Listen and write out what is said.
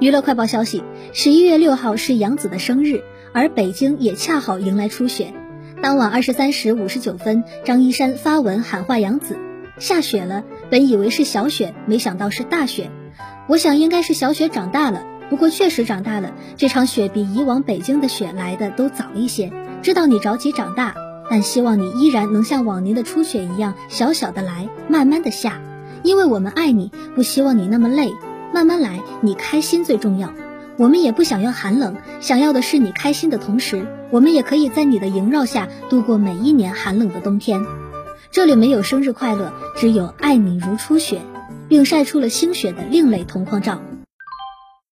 娱乐快报消息：十一月六号是杨紫的生日，而北京也恰好迎来初雪。当晚二十三时五十九分，张一山发文喊话杨紫：“下雪了，本以为是小雪，没想到是大雪。我想应该是小雪长大了，不过确实长大了。这场雪比以往北京的雪来的都早一些。知道你着急长大，但希望你依然能像往年的初雪一样，小小的来，慢慢的下。因为我们爱你，不希望你那么累。慢慢来，你开心最重要。我们也不想要寒冷，想要的是你开心的同时，我们也可以在你的萦绕下度过每一年寒冷的冬天。这里没有生日快乐，只有爱你如初雪，并晒出了星雪的另类同框照。